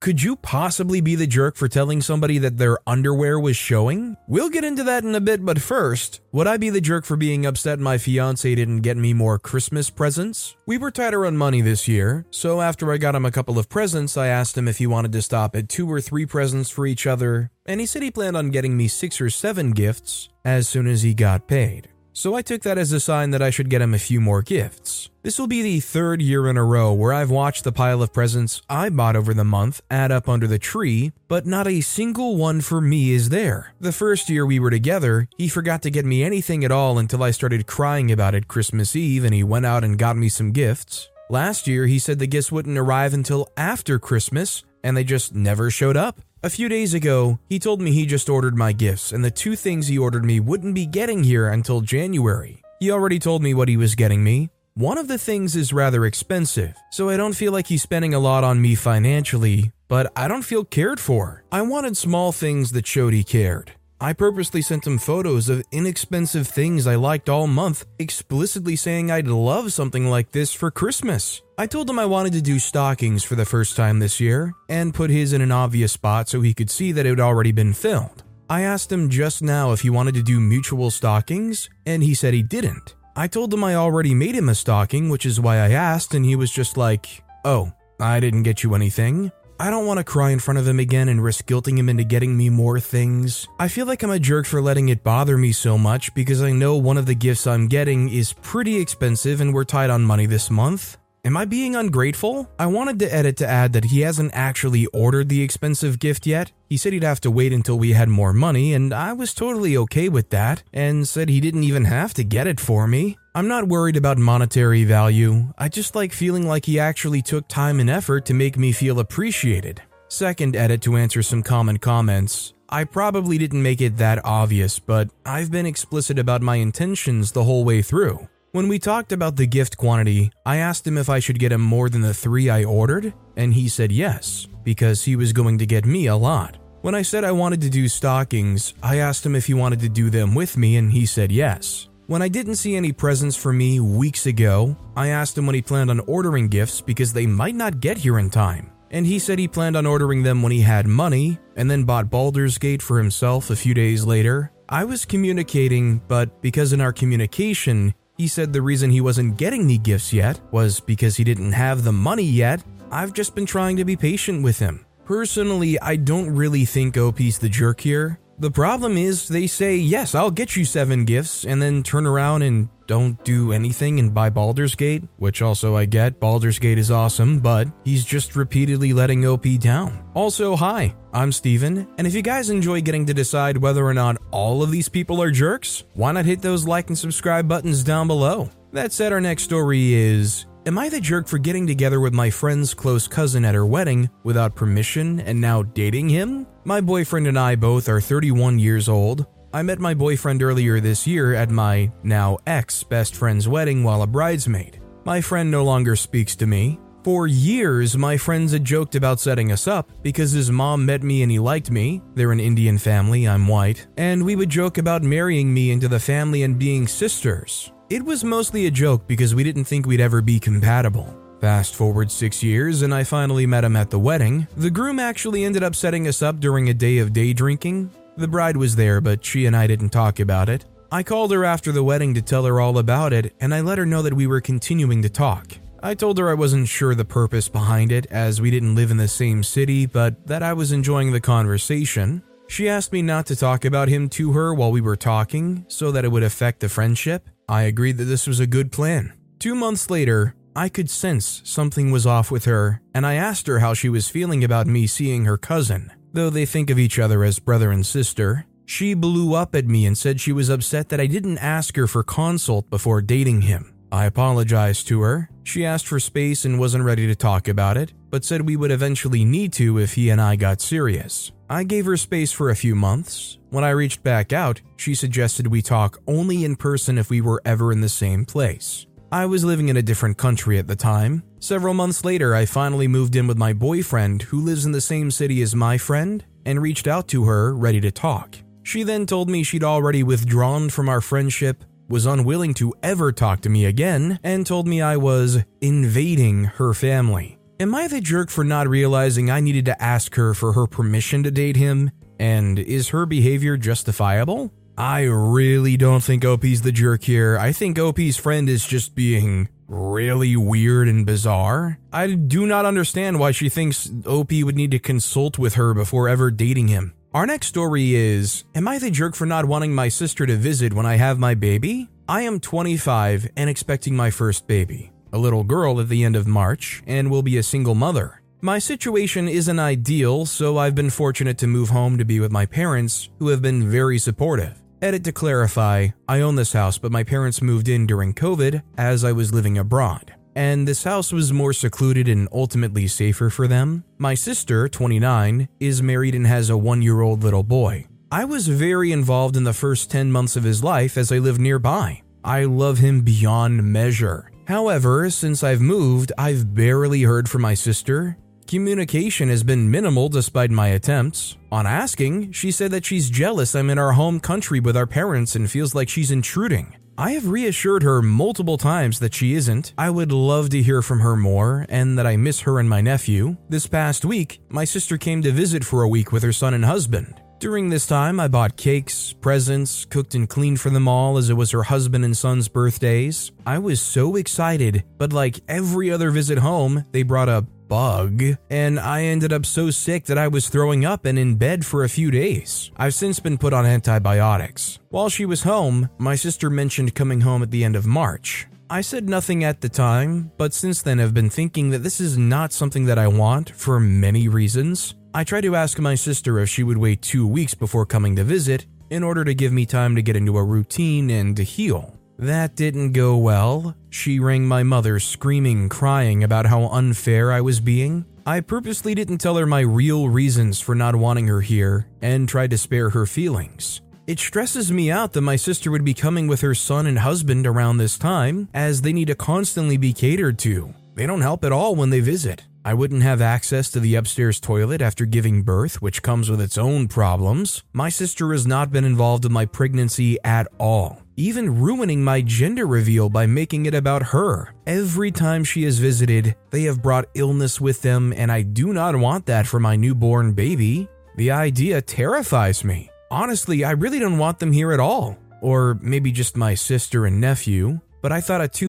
Could you possibly be the jerk for telling somebody that their underwear was showing? We'll get into that in a bit, but first, would I be the jerk for being upset my fiance didn't get me more Christmas presents? We were tighter on money this year, so after I got him a couple of presents, I asked him if he wanted to stop at two or three presents for each other, and he said he planned on getting me six or seven gifts as soon as he got paid so I took that as a sign that I should get him a few more gifts. This will be the third year in a row where I've watched the pile of presents I bought over the month add up under the tree, but not a single one for me is there. The first year we were together, he forgot to get me anything at all until I started crying about it Christmas Eve and he went out and got me some gifts. Last year, he said the gifts wouldn't arrive until after Christmas, and they just never showed up. A few days ago, he told me he just ordered my gifts, and the two things he ordered me wouldn't be getting here until January. He already told me what he was getting me. One of the things is rather expensive, so I don't feel like he's spending a lot on me financially, but I don't feel cared for. I wanted small things that showed he cared. I purposely sent him photos of inexpensive things I liked all month, explicitly saying I'd love something like this for Christmas. I told him I wanted to do stockings for the first time this year, and put his in an obvious spot so he could see that it had already been filled. I asked him just now if he wanted to do mutual stockings, and he said he didn't. I told him I already made him a stocking, which is why I asked, and he was just like, Oh, I didn't get you anything. I don't want to cry in front of him again and risk guilting him into getting me more things. I feel like I'm a jerk for letting it bother me so much because I know one of the gifts I'm getting is pretty expensive and we're tight on money this month. Am I being ungrateful? I wanted to edit to add that he hasn't actually ordered the expensive gift yet. He said he'd have to wait until we had more money, and I was totally okay with that, and said he didn't even have to get it for me. I'm not worried about monetary value, I just like feeling like he actually took time and effort to make me feel appreciated. Second edit to answer some common comments. I probably didn't make it that obvious, but I've been explicit about my intentions the whole way through. When we talked about the gift quantity, I asked him if I should get him more than the three I ordered, and he said yes, because he was going to get me a lot. When I said I wanted to do stockings, I asked him if he wanted to do them with me, and he said yes. When I didn't see any presents for me weeks ago, I asked him when he planned on ordering gifts because they might not get here in time. And he said he planned on ordering them when he had money, and then bought Baldur's Gate for himself a few days later. I was communicating, but because in our communication, he said the reason he wasn't getting me gifts yet was because he didn't have the money yet. I've just been trying to be patient with him. Personally, I don't really think OP's the jerk here. The problem is, they say, yes, I'll get you seven gifts, and then turn around and don't do anything and buy Baldur's Gate, which also I get. Baldur's Gate is awesome, but he's just repeatedly letting OP down. Also, hi, I'm Steven, and if you guys enjoy getting to decide whether or not all of these people are jerks, why not hit those like and subscribe buttons down below? That said, our next story is Am I the jerk for getting together with my friend's close cousin at her wedding without permission and now dating him? My boyfriend and I both are 31 years old. I met my boyfriend earlier this year at my now ex best friend's wedding while a bridesmaid. My friend no longer speaks to me. For years, my friends had joked about setting us up because his mom met me and he liked me. They're an Indian family, I'm white. And we would joke about marrying me into the family and being sisters. It was mostly a joke because we didn't think we'd ever be compatible. Fast forward six years, and I finally met him at the wedding. The groom actually ended up setting us up during a day of day drinking. The bride was there, but she and I didn't talk about it. I called her after the wedding to tell her all about it, and I let her know that we were continuing to talk. I told her I wasn't sure the purpose behind it, as we didn't live in the same city, but that I was enjoying the conversation. She asked me not to talk about him to her while we were talking, so that it would affect the friendship. I agreed that this was a good plan. Two months later, I could sense something was off with her, and I asked her how she was feeling about me seeing her cousin. Though they think of each other as brother and sister, she blew up at me and said she was upset that I didn't ask her for consult before dating him. I apologized to her. She asked for space and wasn't ready to talk about it, but said we would eventually need to if he and I got serious. I gave her space for a few months. When I reached back out, she suggested we talk only in person if we were ever in the same place. I was living in a different country at the time. Several months later, I finally moved in with my boyfriend, who lives in the same city as my friend, and reached out to her, ready to talk. She then told me she'd already withdrawn from our friendship, was unwilling to ever talk to me again, and told me I was invading her family. Am I the jerk for not realizing I needed to ask her for her permission to date him? And is her behavior justifiable? I really don't think OP's the jerk here. I think OP's friend is just being really weird and bizarre. I do not understand why she thinks OP would need to consult with her before ever dating him. Our next story is Am I the jerk for not wanting my sister to visit when I have my baby? I am 25 and expecting my first baby, a little girl at the end of March, and will be a single mother. My situation isn't ideal, so I've been fortunate to move home to be with my parents, who have been very supportive. Edit to clarify, I own this house, but my parents moved in during COVID as I was living abroad. And this house was more secluded and ultimately safer for them. My sister, 29, is married and has a one year old little boy. I was very involved in the first 10 months of his life as I lived nearby. I love him beyond measure. However, since I've moved, I've barely heard from my sister, Communication has been minimal despite my attempts. On asking, she said that she's jealous I'm in our home country with our parents and feels like she's intruding. I have reassured her multiple times that she isn't. I would love to hear from her more and that I miss her and my nephew. This past week, my sister came to visit for a week with her son and husband. During this time, I bought cakes, presents, cooked and cleaned for them all as it was her husband and son's birthdays. I was so excited, but like every other visit home, they brought a bug, and I ended up so sick that I was throwing up and in bed for a few days. I've since been put on antibiotics. While she was home, my sister mentioned coming home at the end of March. I said nothing at the time, but since then have been thinking that this is not something that I want for many reasons. I tried to ask my sister if she would wait two weeks before coming to visit in order to give me time to get into a routine and to heal. That didn't go well. She rang my mother, screaming, crying about how unfair I was being. I purposely didn't tell her my real reasons for not wanting her here and tried to spare her feelings. It stresses me out that my sister would be coming with her son and husband around this time, as they need to constantly be catered to. They don't help at all when they visit. I wouldn't have access to the upstairs toilet after giving birth, which comes with its own problems. My sister has not been involved in my pregnancy at all even ruining my gender reveal by making it about her. Every time she has visited, they have brought illness with them, and I do not want that for my newborn baby. The idea terrifies me. Honestly, I really don't want them here at all. Or maybe just my sister and nephew, but I thought a two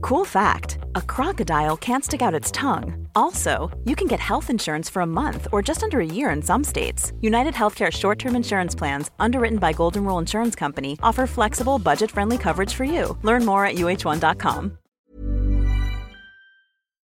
Cool fact a crocodile can't stick out its tongue. Also, you can get health insurance for a month or just under a year in some states. United Healthcare short term insurance plans, underwritten by Golden Rule Insurance Company, offer flexible, budget friendly coverage for you. Learn more at uh1.com.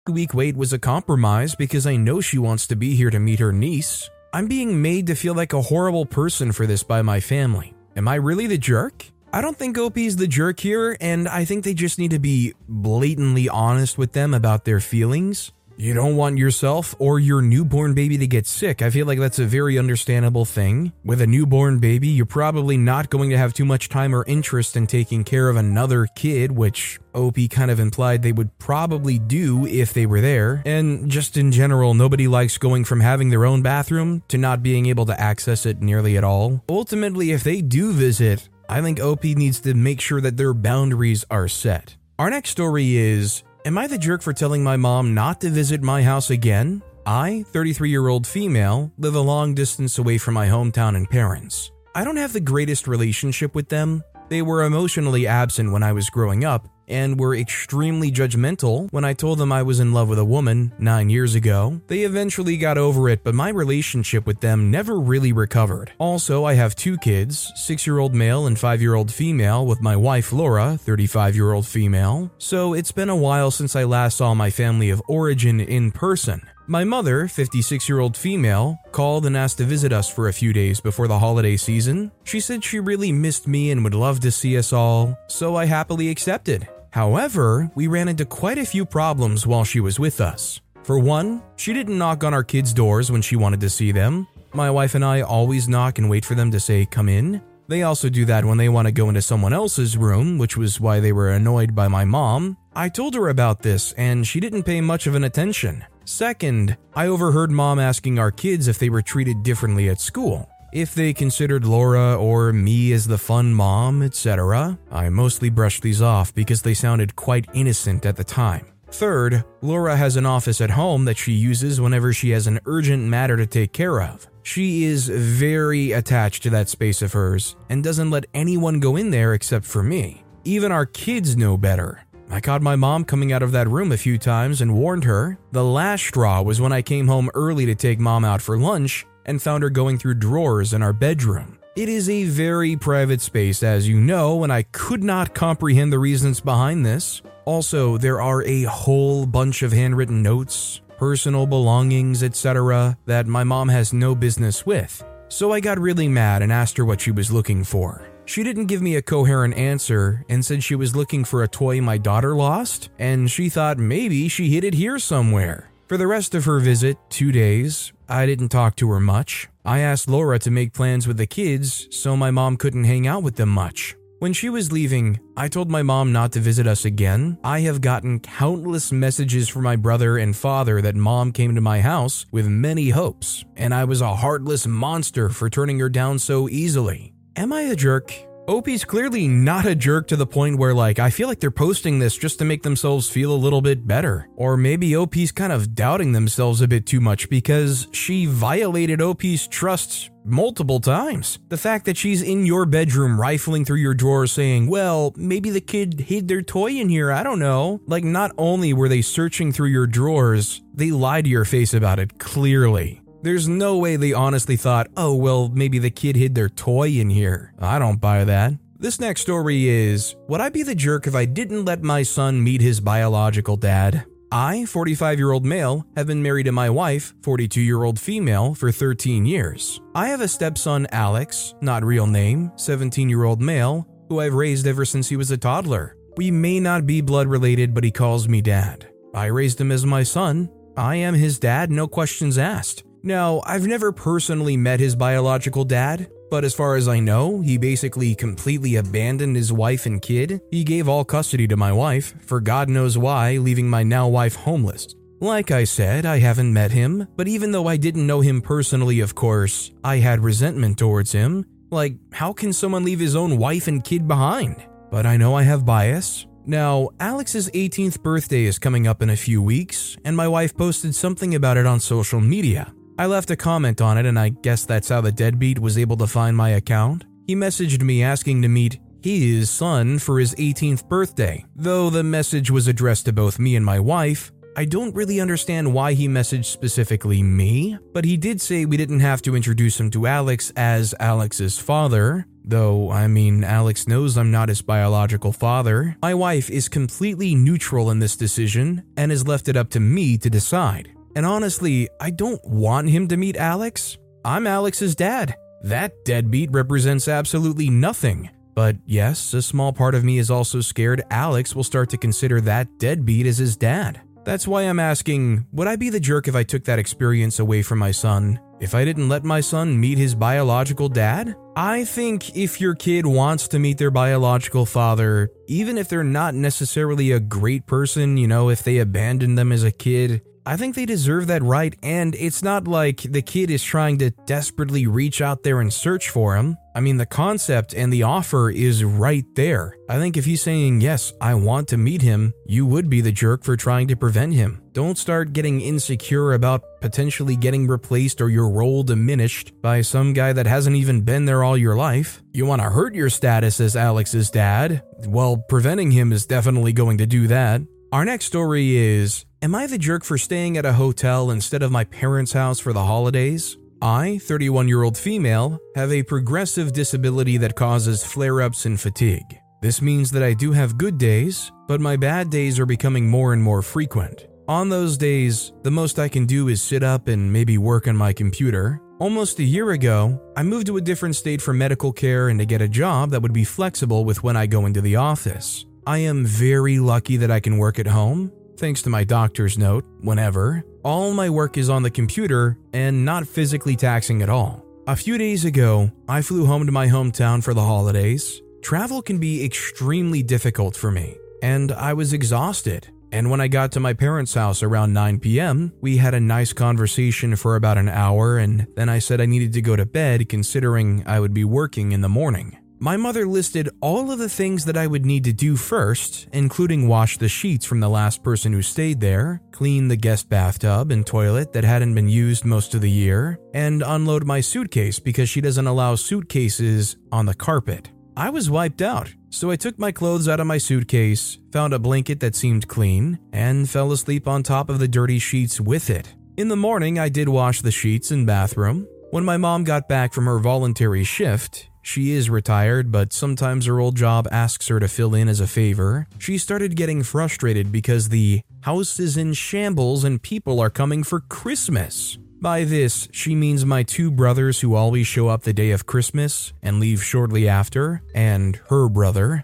Week wait was a compromise because I know she wants to be here to meet her niece. I'm being made to feel like a horrible person for this by my family. Am I really the jerk? I don't think OP's the jerk here, and I think they just need to be blatantly honest with them about their feelings. You don't want yourself or your newborn baby to get sick. I feel like that's a very understandable thing. With a newborn baby, you're probably not going to have too much time or interest in taking care of another kid, which OP kind of implied they would probably do if they were there. And just in general, nobody likes going from having their own bathroom to not being able to access it nearly at all. Ultimately, if they do visit, I think OP needs to make sure that their boundaries are set. Our next story is Am I the jerk for telling my mom not to visit my house again? I, 33 year old female, live a long distance away from my hometown and parents. I don't have the greatest relationship with them, They were emotionally absent when I was growing up and were extremely judgmental when I told them I was in love with a woman nine years ago. They eventually got over it, but my relationship with them never really recovered. Also, I have two kids six year old male and five year old female, with my wife Laura, 35 year old female. So it's been a while since I last saw my family of origin in person. My mother, 56 year old female, called and asked to visit us for a few days before the holiday season. She said she really missed me and would love to see us all, so I happily accepted. However, we ran into quite a few problems while she was with us. For one, she didn't knock on our kids' doors when she wanted to see them. My wife and I always knock and wait for them to say, come in. They also do that when they want to go into someone else's room, which was why they were annoyed by my mom. I told her about this, and she didn't pay much of an attention. Second, I overheard mom asking our kids if they were treated differently at school, if they considered Laura or me as the fun mom, etc. I mostly brushed these off because they sounded quite innocent at the time. Third, Laura has an office at home that she uses whenever she has an urgent matter to take care of. She is very attached to that space of hers and doesn't let anyone go in there except for me. Even our kids know better. I caught my mom coming out of that room a few times and warned her. The last straw was when I came home early to take mom out for lunch and found her going through drawers in our bedroom. It is a very private space, as you know, and I could not comprehend the reasons behind this. Also, there are a whole bunch of handwritten notes, personal belongings, etc., that my mom has no business with. So I got really mad and asked her what she was looking for. She didn't give me a coherent answer and said she was looking for a toy my daughter lost, and she thought maybe she hid it here somewhere. For the rest of her visit, two days, I didn't talk to her much. I asked Laura to make plans with the kids so my mom couldn't hang out with them much. When she was leaving, I told my mom not to visit us again. I have gotten countless messages from my brother and father that mom came to my house with many hopes, and I was a heartless monster for turning her down so easily. Am I a jerk? OP's clearly not a jerk to the point where, like, I feel like they're posting this just to make themselves feel a little bit better. Or maybe OP's kind of doubting themselves a bit too much because she violated OP's trust multiple times. The fact that she's in your bedroom rifling through your drawers saying, well, maybe the kid hid their toy in here, I don't know. Like, not only were they searching through your drawers, they lied to your face about it clearly. There's no way they honestly thought, oh, well, maybe the kid hid their toy in here. I don't buy that. This next story is Would I be the jerk if I didn't let my son meet his biological dad? I, 45 year old male, have been married to my wife, 42 year old female, for 13 years. I have a stepson, Alex, not real name, 17 year old male, who I've raised ever since he was a toddler. We may not be blood related, but he calls me dad. I raised him as my son. I am his dad, no questions asked. Now, I've never personally met his biological dad, but as far as I know, he basically completely abandoned his wife and kid. He gave all custody to my wife, for God knows why, leaving my now wife homeless. Like I said, I haven't met him, but even though I didn't know him personally, of course, I had resentment towards him. Like, how can someone leave his own wife and kid behind? But I know I have bias. Now, Alex's 18th birthday is coming up in a few weeks, and my wife posted something about it on social media. I left a comment on it, and I guess that's how the deadbeat was able to find my account. He messaged me asking to meet his son for his 18th birthday. Though the message was addressed to both me and my wife, I don't really understand why he messaged specifically me, but he did say we didn't have to introduce him to Alex as Alex's father. Though, I mean, Alex knows I'm not his biological father. My wife is completely neutral in this decision and has left it up to me to decide. And honestly, I don't want him to meet Alex. I'm Alex's dad. That deadbeat represents absolutely nothing. But yes, a small part of me is also scared Alex will start to consider that deadbeat as his dad. That's why I'm asking would I be the jerk if I took that experience away from my son? If I didn't let my son meet his biological dad? I think if your kid wants to meet their biological father, even if they're not necessarily a great person, you know, if they abandoned them as a kid, I think they deserve that right, and it's not like the kid is trying to desperately reach out there and search for him. I mean, the concept and the offer is right there. I think if he's saying, Yes, I want to meet him, you would be the jerk for trying to prevent him. Don't start getting insecure about potentially getting replaced or your role diminished by some guy that hasn't even been there all your life. You want to hurt your status as Alex's dad? Well, preventing him is definitely going to do that. Our next story is Am I the jerk for staying at a hotel instead of my parents' house for the holidays? I, 31 year old female, have a progressive disability that causes flare ups and fatigue. This means that I do have good days, but my bad days are becoming more and more frequent. On those days, the most I can do is sit up and maybe work on my computer. Almost a year ago, I moved to a different state for medical care and to get a job that would be flexible with when I go into the office. I am very lucky that I can work at home, thanks to my doctor's note, whenever. All my work is on the computer and not physically taxing at all. A few days ago, I flew home to my hometown for the holidays. Travel can be extremely difficult for me, and I was exhausted. And when I got to my parents' house around 9 p.m., we had a nice conversation for about an hour, and then I said I needed to go to bed considering I would be working in the morning. My mother listed all of the things that I would need to do first, including wash the sheets from the last person who stayed there, clean the guest bathtub and toilet that hadn't been used most of the year, and unload my suitcase because she doesn't allow suitcases on the carpet. I was wiped out, so I took my clothes out of my suitcase, found a blanket that seemed clean, and fell asleep on top of the dirty sheets with it. In the morning, I did wash the sheets and bathroom. When my mom got back from her voluntary shift, she is retired, but sometimes her old job asks her to fill in as a favor. She started getting frustrated because the house is in shambles and people are coming for Christmas. By this, she means my two brothers who always show up the day of Christmas and leave shortly after, and her brother.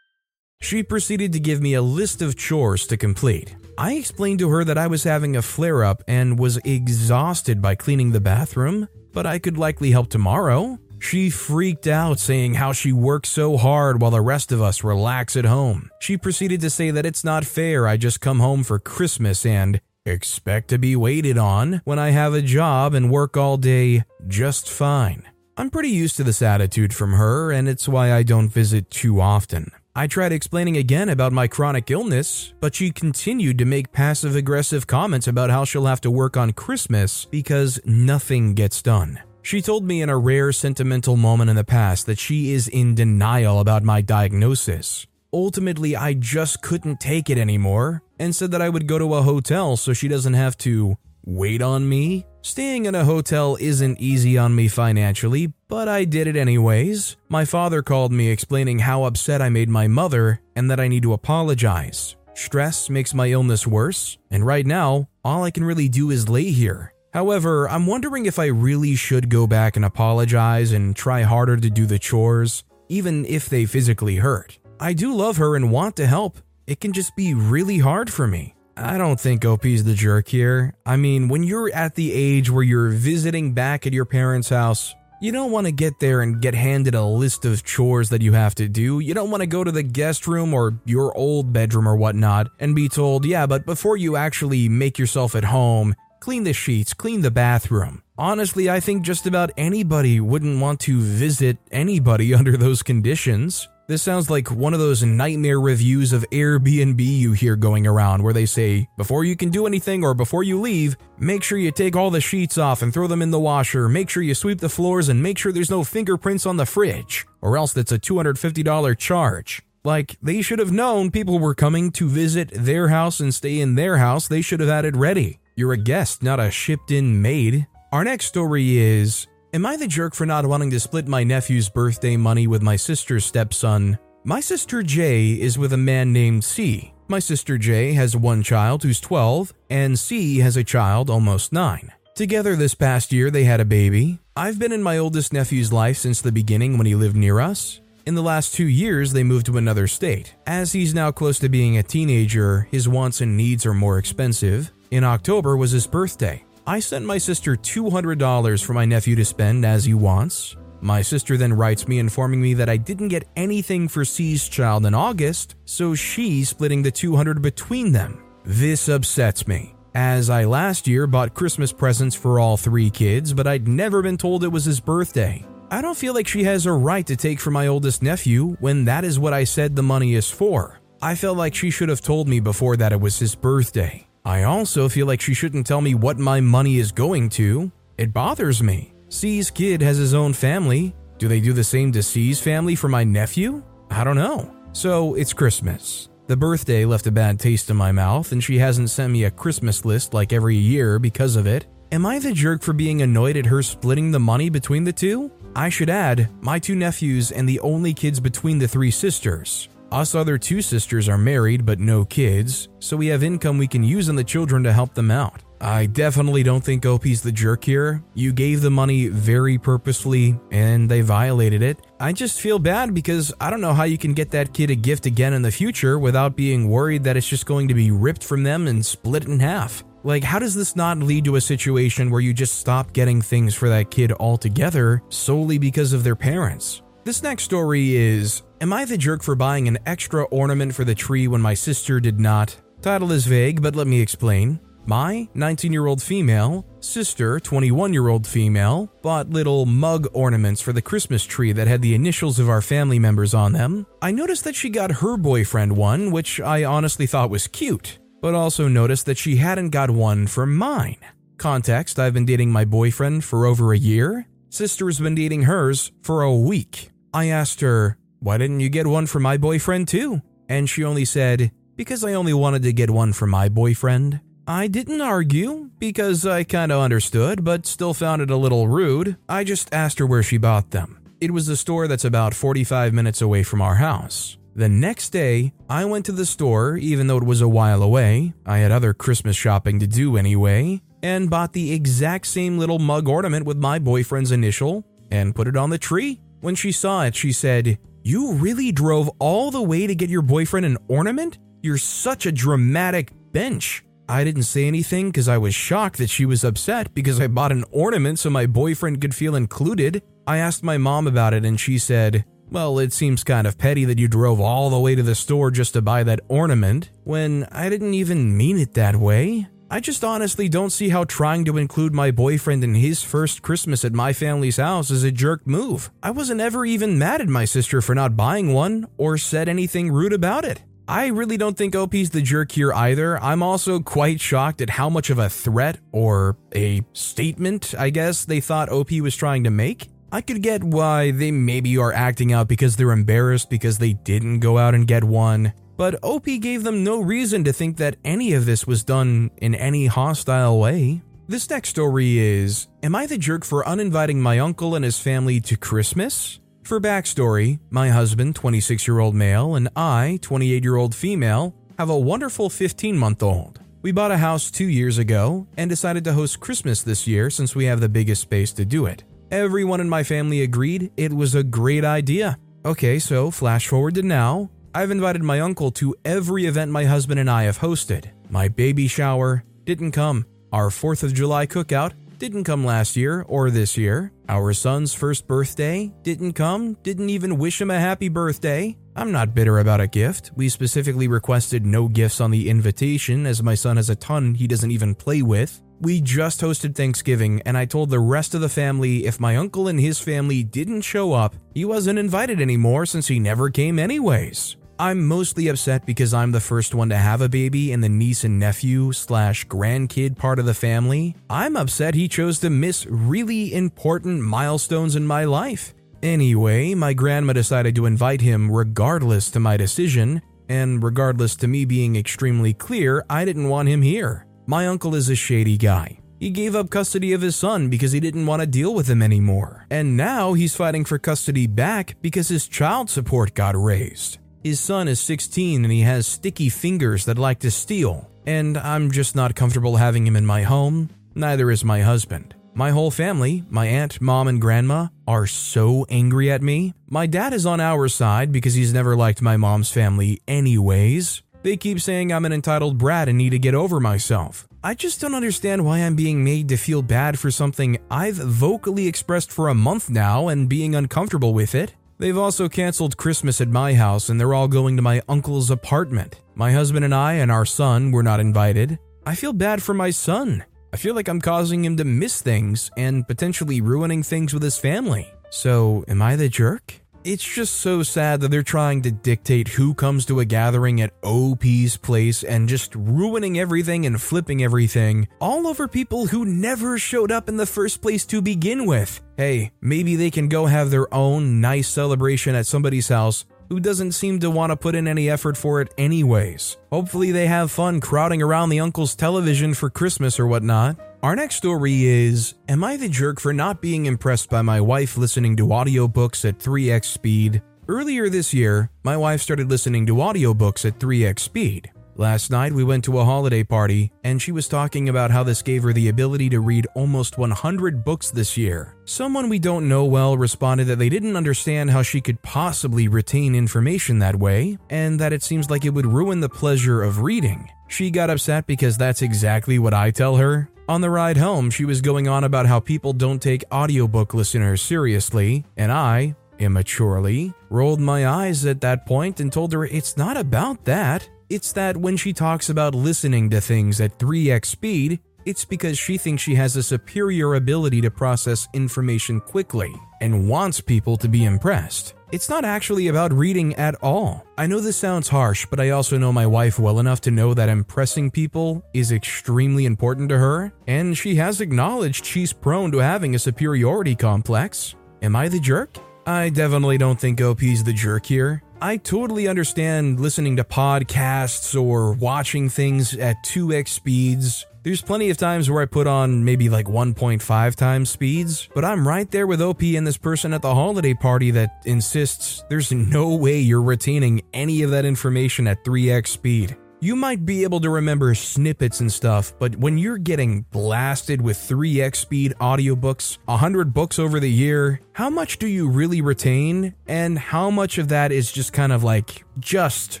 She proceeded to give me a list of chores to complete. I explained to her that I was having a flare up and was exhausted by cleaning the bathroom, but I could likely help tomorrow. She freaked out, saying how she works so hard while the rest of us relax at home. She proceeded to say that it's not fair I just come home for Christmas and expect to be waited on when I have a job and work all day just fine. I'm pretty used to this attitude from her, and it's why I don't visit too often. I tried explaining again about my chronic illness, but she continued to make passive aggressive comments about how she'll have to work on Christmas because nothing gets done. She told me in a rare sentimental moment in the past that she is in denial about my diagnosis. Ultimately, I just couldn't take it anymore and said that I would go to a hotel so she doesn't have to wait on me Staying in a hotel isn't easy on me financially, but I did it anyways. My father called me explaining how upset I made my mother and that I need to apologize. Stress makes my illness worse, and right now, all I can really do is lay here. However, I'm wondering if I really should go back and apologize and try harder to do the chores, even if they physically hurt. I do love her and want to help. It can just be really hard for me. I don't think OP's the jerk here. I mean, when you're at the age where you're visiting back at your parents' house, you don't want to get there and get handed a list of chores that you have to do. You don't want to go to the guest room or your old bedroom or whatnot and be told, yeah, but before you actually make yourself at home, clean the sheets, clean the bathroom. Honestly, I think just about anybody wouldn't want to visit anybody under those conditions. This sounds like one of those nightmare reviews of Airbnb you hear going around where they say, before you can do anything or before you leave, make sure you take all the sheets off and throw them in the washer, make sure you sweep the floors, and make sure there's no fingerprints on the fridge, or else that's a $250 charge. Like, they should have known people were coming to visit their house and stay in their house, they should have had it ready. You're a guest, not a shipped in maid. Our next story is Am I the jerk for not wanting to split my nephew's birthday money with my sister's stepson? My sister Jay is with a man named C. My sister Jay has one child who's 12, and C has a child almost 9. Together this past year, they had a baby. I've been in my oldest nephew's life since the beginning when he lived near us. In the last two years, they moved to another state. As he's now close to being a teenager, his wants and needs are more expensive. In October was his birthday. I sent my sister $200 for my nephew to spend as he wants. My sister then writes me informing me that I didn't get anything for C's child in August, so she's splitting the 200 between them. This upsets me, as I last year bought Christmas presents for all three kids, but I'd never been told it was his birthday. I don't feel like she has a right to take from my oldest nephew when that is what I said the money is for. I felt like she should have told me before that it was his birthday. I also feel like she shouldn't tell me what my money is going to. It bothers me. C's kid has his own family. Do they do the same to C's family for my nephew? I don't know. So it's Christmas. The birthday left a bad taste in my mouth, and she hasn't sent me a Christmas list like every year because of it. Am I the jerk for being annoyed at her splitting the money between the two? I should add, my two nephews and the only kids between the three sisters. Us other two sisters are married but no kids, so we have income we can use on the children to help them out. I definitely don't think OP's the jerk here. You gave the money very purposefully and they violated it. I just feel bad because I don't know how you can get that kid a gift again in the future without being worried that it's just going to be ripped from them and split in half. Like, how does this not lead to a situation where you just stop getting things for that kid altogether solely because of their parents? This next story is Am I the jerk for buying an extra ornament for the tree when my sister did not? Title is vague, but let me explain. My 19 year old female sister, 21 year old female, bought little mug ornaments for the Christmas tree that had the initials of our family members on them. I noticed that she got her boyfriend one, which I honestly thought was cute but also noticed that she hadn't got one for mine. Context I've been dating my boyfriend for over a year. Sister's been dating hers for a week. I asked her, Why didn't you get one for my boyfriend too? And she only said, Because I only wanted to get one for my boyfriend. I didn't argue because I kinda understood, but still found it a little rude. I just asked her where she bought them. It was a store that's about 45 minutes away from our house. The next day, I went to the store, even though it was a while away. I had other Christmas shopping to do anyway, and bought the exact same little mug ornament with my boyfriend's initial and put it on the tree. When she saw it, she said, You really drove all the way to get your boyfriend an ornament? You're such a dramatic bench. I didn't say anything because I was shocked that she was upset because I bought an ornament so my boyfriend could feel included. I asked my mom about it and she said, well, it seems kind of petty that you drove all the way to the store just to buy that ornament when I didn't even mean it that way. I just honestly don't see how trying to include my boyfriend in his first Christmas at my family's house is a jerk move. I wasn't ever even mad at my sister for not buying one or said anything rude about it. I really don't think OP's the jerk here either. I'm also quite shocked at how much of a threat or a statement, I guess, they thought OP was trying to make. I could get why they maybe are acting out because they're embarrassed because they didn't go out and get one, but OP gave them no reason to think that any of this was done in any hostile way. This next story is Am I the jerk for uninviting my uncle and his family to Christmas? For backstory, my husband, 26 year old male, and I, 28 year old female, have a wonderful 15 month old. We bought a house two years ago and decided to host Christmas this year since we have the biggest space to do it. Everyone in my family agreed it was a great idea. Okay, so flash forward to now. I've invited my uncle to every event my husband and I have hosted. My baby shower didn't come. Our 4th of July cookout didn't come last year or this year. Our son's first birthday didn't come, didn't even wish him a happy birthday. I'm not bitter about a gift. We specifically requested no gifts on the invitation as my son has a ton he doesn't even play with. We just hosted Thanksgiving, and I told the rest of the family if my uncle and his family didn't show up, he wasn't invited anymore since he never came anyways. I'm mostly upset because I'm the first one to have a baby in the niece and nephew slash grandkid part of the family. I'm upset he chose to miss really important milestones in my life. Anyway, my grandma decided to invite him regardless to my decision, and regardless to me being extremely clear, I didn't want him here. My uncle is a shady guy. He gave up custody of his son because he didn't want to deal with him anymore. And now he's fighting for custody back because his child support got raised. His son is 16 and he has sticky fingers that like to steal. And I'm just not comfortable having him in my home. Neither is my husband. My whole family, my aunt, mom, and grandma, are so angry at me. My dad is on our side because he's never liked my mom's family, anyways. They keep saying I'm an entitled brat and need to get over myself. I just don't understand why I'm being made to feel bad for something I've vocally expressed for a month now and being uncomfortable with it. They've also canceled Christmas at my house and they're all going to my uncle's apartment. My husband and I and our son were not invited. I feel bad for my son. I feel like I'm causing him to miss things and potentially ruining things with his family. So, am I the jerk? It's just so sad that they're trying to dictate who comes to a gathering at OP's place and just ruining everything and flipping everything, all over people who never showed up in the first place to begin with. Hey, maybe they can go have their own nice celebration at somebody's house who doesn't seem to want to put in any effort for it anyways. Hopefully, they have fun crowding around the uncle's television for Christmas or whatnot. Our next story is Am I the jerk for not being impressed by my wife listening to audiobooks at 3x speed? Earlier this year, my wife started listening to audiobooks at 3x speed. Last night, we went to a holiday party, and she was talking about how this gave her the ability to read almost 100 books this year. Someone we don't know well responded that they didn't understand how she could possibly retain information that way, and that it seems like it would ruin the pleasure of reading. She got upset because that's exactly what I tell her. On the ride home, she was going on about how people don't take audiobook listeners seriously, and I, immaturely, rolled my eyes at that point and told her it's not about that. It's that when she talks about listening to things at 3x speed, it's because she thinks she has a superior ability to process information quickly and wants people to be impressed. It's not actually about reading at all. I know this sounds harsh, but I also know my wife well enough to know that impressing people is extremely important to her, and she has acknowledged she's prone to having a superiority complex. Am I the jerk? I definitely don't think OP's the jerk here. I totally understand listening to podcasts or watching things at 2x speeds there's plenty of times where I put on maybe like 1.5 times speeds, but I'm right there with OP and this person at the holiday party that insists there's no way you're retaining any of that information at 3x speed. You might be able to remember snippets and stuff, but when you're getting blasted with 3x speed audiobooks, 100 books over the year, how much do you really retain? And how much of that is just kind of like just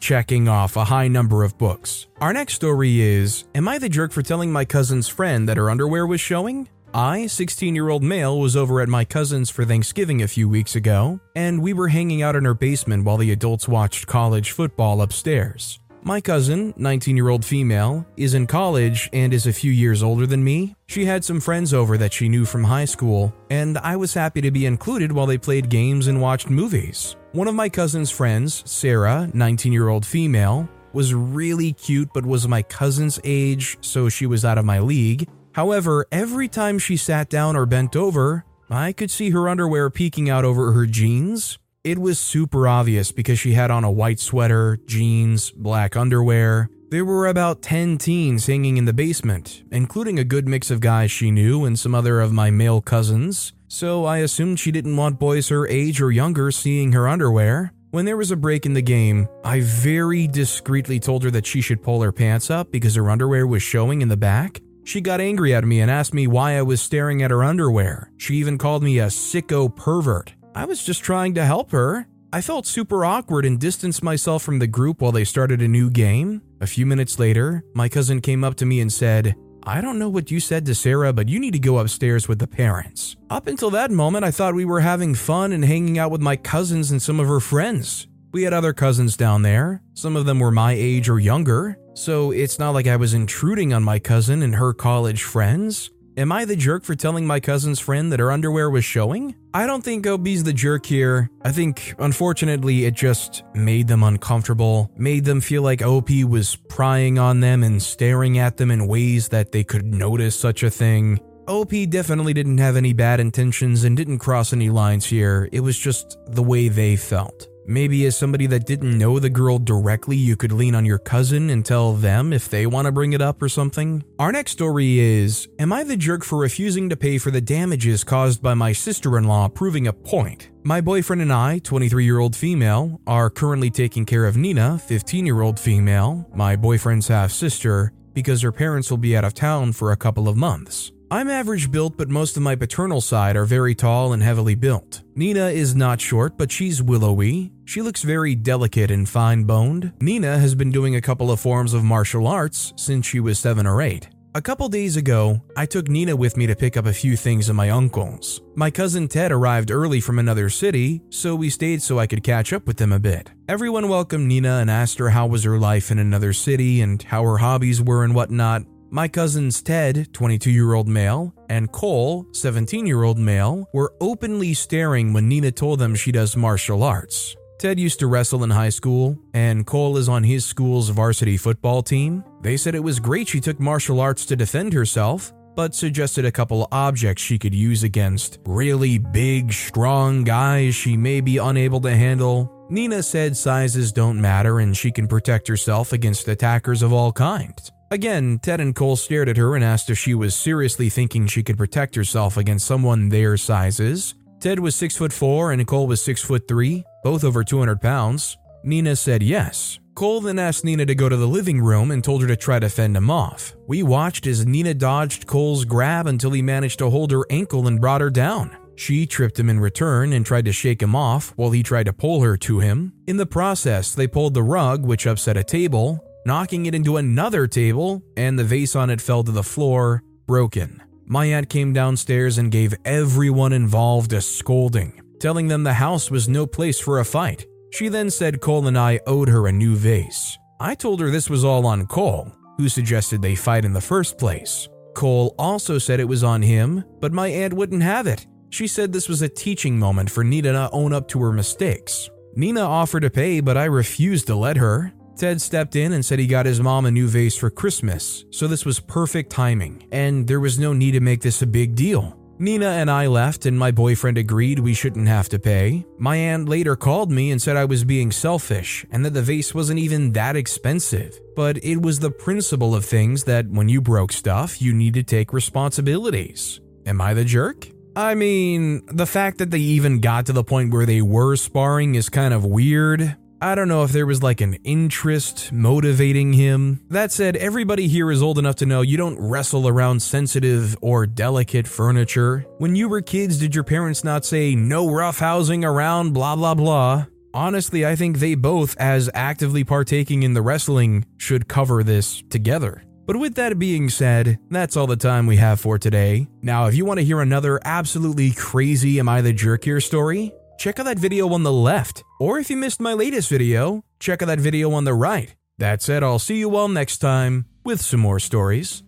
checking off a high number of books? Our next story is Am I the jerk for telling my cousin's friend that her underwear was showing? I, 16 year old male, was over at my cousin's for Thanksgiving a few weeks ago, and we were hanging out in her basement while the adults watched college football upstairs. My cousin, 19 year old female, is in college and is a few years older than me. She had some friends over that she knew from high school, and I was happy to be included while they played games and watched movies. One of my cousin's friends, Sarah, 19 year old female, was really cute but was my cousin's age, so she was out of my league. However, every time she sat down or bent over, I could see her underwear peeking out over her jeans. It was super obvious because she had on a white sweater, jeans, black underwear. There were about 10 teens hanging in the basement, including a good mix of guys she knew and some other of my male cousins, so I assumed she didn't want boys her age or younger seeing her underwear. When there was a break in the game, I very discreetly told her that she should pull her pants up because her underwear was showing in the back. She got angry at me and asked me why I was staring at her underwear. She even called me a sicko pervert. I was just trying to help her. I felt super awkward and distanced myself from the group while they started a new game. A few minutes later, my cousin came up to me and said, I don't know what you said to Sarah, but you need to go upstairs with the parents. Up until that moment, I thought we were having fun and hanging out with my cousins and some of her friends. We had other cousins down there. Some of them were my age or younger, so it's not like I was intruding on my cousin and her college friends. Am I the jerk for telling my cousin's friend that her underwear was showing? I don't think OP's the jerk here. I think, unfortunately, it just made them uncomfortable, made them feel like OP was prying on them and staring at them in ways that they could notice such a thing. OP definitely didn't have any bad intentions and didn't cross any lines here, it was just the way they felt. Maybe as somebody that didn't know the girl directly, you could lean on your cousin and tell them if they want to bring it up or something. Our next story is Am I the jerk for refusing to pay for the damages caused by my sister in law proving a point? My boyfriend and I, 23 year old female, are currently taking care of Nina, 15 year old female, my boyfriend's half sister, because her parents will be out of town for a couple of months. I'm average built, but most of my paternal side are very tall and heavily built. Nina is not short, but she's willowy. She looks very delicate and fine boned. Nina has been doing a couple of forms of martial arts since she was 7 or 8. A couple days ago, I took Nina with me to pick up a few things at my uncle's. My cousin Ted arrived early from another city, so we stayed so I could catch up with them a bit. Everyone welcomed Nina and asked her how was her life in another city and how her hobbies were and whatnot. My cousins Ted, 22 year old male, and Cole, 17 year old male, were openly staring when Nina told them she does martial arts. Ted used to wrestle in high school, and Cole is on his school's varsity football team. They said it was great she took martial arts to defend herself, but suggested a couple objects she could use against really big, strong guys she may be unable to handle. Nina said sizes don't matter and she can protect herself against attackers of all kinds. Again, Ted and Cole stared at her and asked if she was seriously thinking she could protect herself against someone their sizes. Ted was 6 foot 4 and Cole was 6 foot 3, both over 200 pounds. Nina said yes. Cole then asked Nina to go to the living room and told her to try to fend him off. We watched as Nina dodged Cole's grab until he managed to hold her ankle and brought her down. She tripped him in return and tried to shake him off while he tried to pull her to him. In the process, they pulled the rug, which upset a table, knocking it into another table, and the vase on it fell to the floor, broken. My aunt came downstairs and gave everyone involved a scolding, telling them the house was no place for a fight. She then said Cole and I owed her a new vase. I told her this was all on Cole, who suggested they fight in the first place. Cole also said it was on him, but my aunt wouldn't have it. She said this was a teaching moment for Nina to own up to her mistakes. Nina offered to pay, but I refused to let her. Ted stepped in and said he got his mom a new vase for Christmas, so this was perfect timing, and there was no need to make this a big deal. Nina and I left, and my boyfriend agreed we shouldn't have to pay. My aunt later called me and said I was being selfish and that the vase wasn't even that expensive. But it was the principle of things that when you broke stuff, you need to take responsibilities. Am I the jerk? I mean, the fact that they even got to the point where they were sparring is kind of weird, I don't know if there was like an interest motivating him. That said, everybody here is old enough to know you don't wrestle around sensitive or delicate furniture. When you were kids, did your parents not say no roughhousing around blah blah blah? Honestly, I think they both, as actively partaking in the wrestling, should cover this together. But with that being said, that's all the time we have for today. Now, if you want to hear another absolutely crazy Am I the Jerk here story, check out that video on the left. Or if you missed my latest video, check out that video on the right. That said, I'll see you all next time with some more stories.